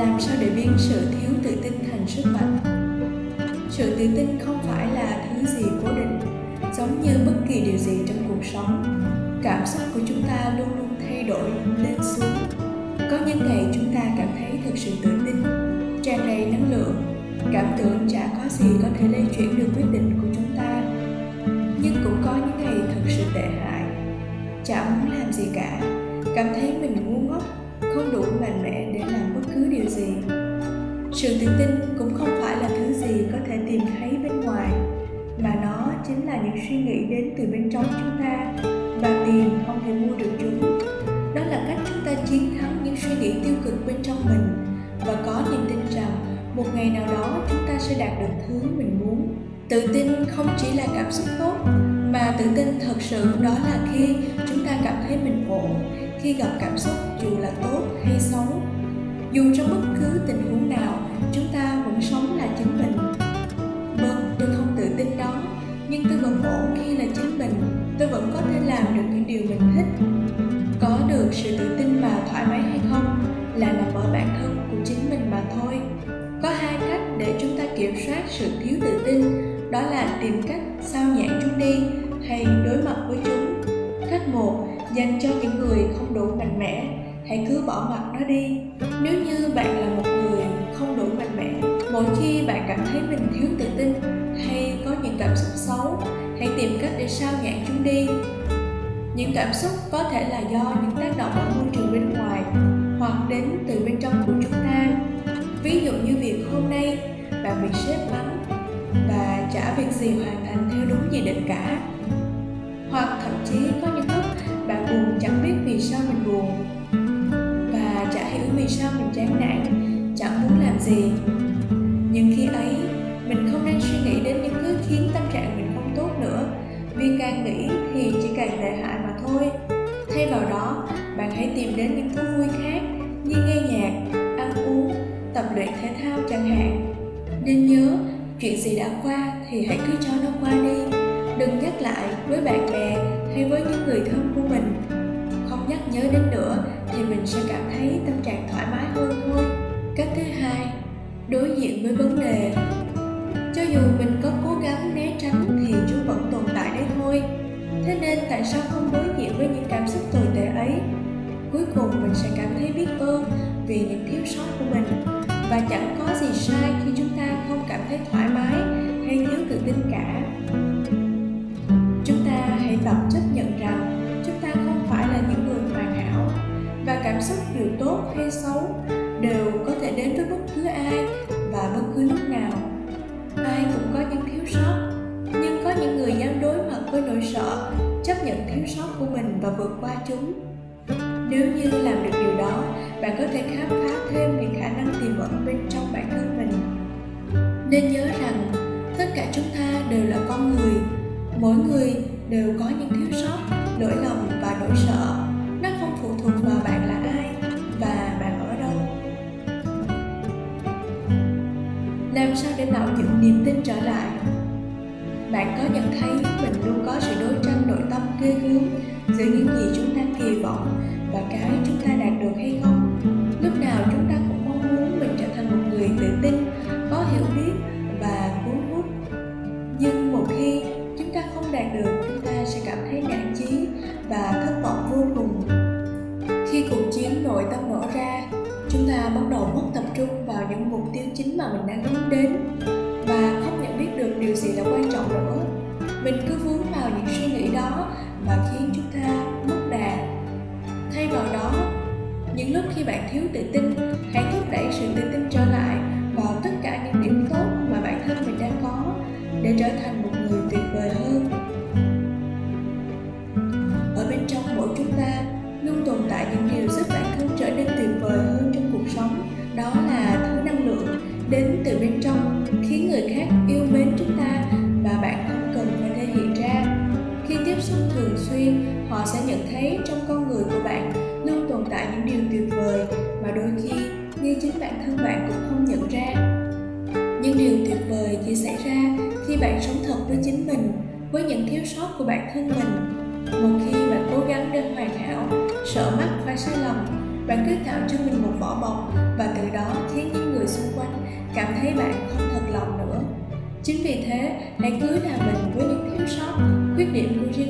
làm sao để biến sự thiếu tự tin thành sức mạnh? Sự tự tin không phải là thứ gì cố định, giống như bất kỳ điều gì trong cuộc sống. Cảm xúc của chúng ta luôn luôn thay đổi lên xuống. Có những ngày chúng ta cảm thấy thực sự tự tin, tràn đầy năng lượng. Cảm tưởng chả có gì có thể lay chuyển được quyết định của chúng ta. Nhưng cũng có những ngày thực sự tệ hại, chả muốn làm gì cả. Cảm thấy mình ngu ngốc không đủ mạnh mẽ để làm bất cứ điều gì. Sự tự tin cũng không phải là thứ gì có thể tìm thấy bên ngoài, mà nó chính là những suy nghĩ đến từ bên trong chúng ta, và tiền không thể mua được chúng. Đó là cách chúng ta chiến thắng những suy nghĩ tiêu cực bên trong mình, và có niềm tin rằng một ngày nào đó chúng ta sẽ đạt được thứ mình muốn. Tự tin không chỉ là cảm xúc tốt, mà tự tin thật sự đó là khi chúng ta cảm thấy mình ổn khi gặp cảm xúc dù là tốt hay xấu. Dù trong bất cứ tình huống nào, chúng ta vẫn sống là chính mình. Vâng tôi không tự tin đó, nhưng tôi vẫn ổn khi là chính mình. Tôi vẫn có thể làm được những điều mình thích. Có được sự tự tin và thoải mái hay không là nằm ở bản thân của chính mình mà thôi. Có hai cách để chúng ta kiểm soát sự thiếu tự tin, đó là tìm cách sao nhãn chúng đi hay đối mặt với chúng. Cách một dành cho những người không đủ mạnh mẽ. Hãy cứ bỏ mặc nó đi. Nếu như bạn là một người không đủ mạnh mẽ, mỗi khi bạn cảm thấy mình thiếu tự tin hay có những cảm xúc xấu, hãy tìm cách để sao nhãn chúng đi. Những cảm xúc có thể là do những tác động ở môi trường bên ngoài hoặc đến từ bên trong của chúng ta. Ví dụ như việc hôm nay bạn bị sếp mắng và chả việc gì hoàn thành theo đúng dự định cả hoặc thậm chí có những lúc bạn buồn chẳng biết vì sao mình buồn. Và chả hiểu vì sao mình chán nản, chẳng muốn làm gì. Nhưng khi ấy, mình không nên suy nghĩ đến những thứ khiến tâm trạng mình không tốt nữa. Vì càng nghĩ thì chỉ càng tệ hại mà thôi. Thay vào đó, bạn hãy tìm đến những thú vui khác như nghe nhạc, ăn uống, tập luyện thể thao chẳng hạn. Nên nhớ, chuyện gì đã qua thì hãy cứ cho nó qua đi đừng nhắc lại với bạn bè hay với những người thân của mình. Không nhắc nhớ đến nữa thì mình sẽ cảm thấy tâm trạng thoải mái hơn thôi. Cách thứ hai, đối diện với vấn đề. Cho dù mình có cố gắng né tránh thì chúng vẫn tồn tại đấy thôi. Thế nên tại sao không đối diện với những cảm xúc tồi tệ ấy? Cuối cùng mình sẽ cảm thấy biết ơn vì những thiếu sót của mình. Và chẳng có gì sai khi chúng ta không cảm thấy thoải mái hay thiếu tự tin cả. Cảm xúc dù tốt hay xấu đều có thể đến với bất cứ ai và bất cứ lúc nào. Ai cũng có những thiếu sót, nhưng có những người dám đối mặt với nỗi sợ chấp nhận thiếu sót của mình và vượt qua chúng. Nếu như làm được điều đó, bạn có thể khám phá thêm những khả năng tiềm ẩn bên trong bản thân mình. Nên nhớ rằng, tất cả chúng ta đều là con người. Mỗi người đều có những thiếu sót, lỗi lầm và nỗi sợ. Làm sao tạo dựng niềm tin trở lại. Bạn có nhận thấy mình luôn có sự đối tranh nội tâm ghê gớm giữa những gì chúng ta kỳ vọng và cái chúng ta đạt được hay không? Lúc nào chúng ta cũng mong muốn mình trở thành một người tự tin, có hiểu biết và cuốn hút. Nhưng một khi chúng ta không đạt được, chúng ta sẽ cảm thấy nản chí và thất vọng vô cùng. Khi cuộc chiến nội tâm nổ ra chúng ta bắt đầu mất tập trung vào những mục tiêu chính mà mình đang hướng đến. Và không nhận biết được điều gì là quan trọng nữa. Mình cứ vướng vào những suy nghĩ đó và khiến chúng ta mất đà. Thay vào đó, những lúc khi bạn thiếu tự tin, hãy thúc đẩy sự tự tin trở lại vào tất cả những điểm tốt mà bản thân mình đang có để trở thành những điều tuyệt vời chỉ xảy ra khi bạn sống thật với chính mình, với những thiếu sót của bản thân mình. Một khi bạn cố gắng để hoàn hảo, sợ mắc phải sai lầm, bạn cứ tạo cho mình một vỏ bọc và từ đó khiến những người xung quanh cảm thấy bạn không thật lòng nữa. Chính vì thế, hãy cứ là mình với những thiếu sót, khuyết điểm của riêng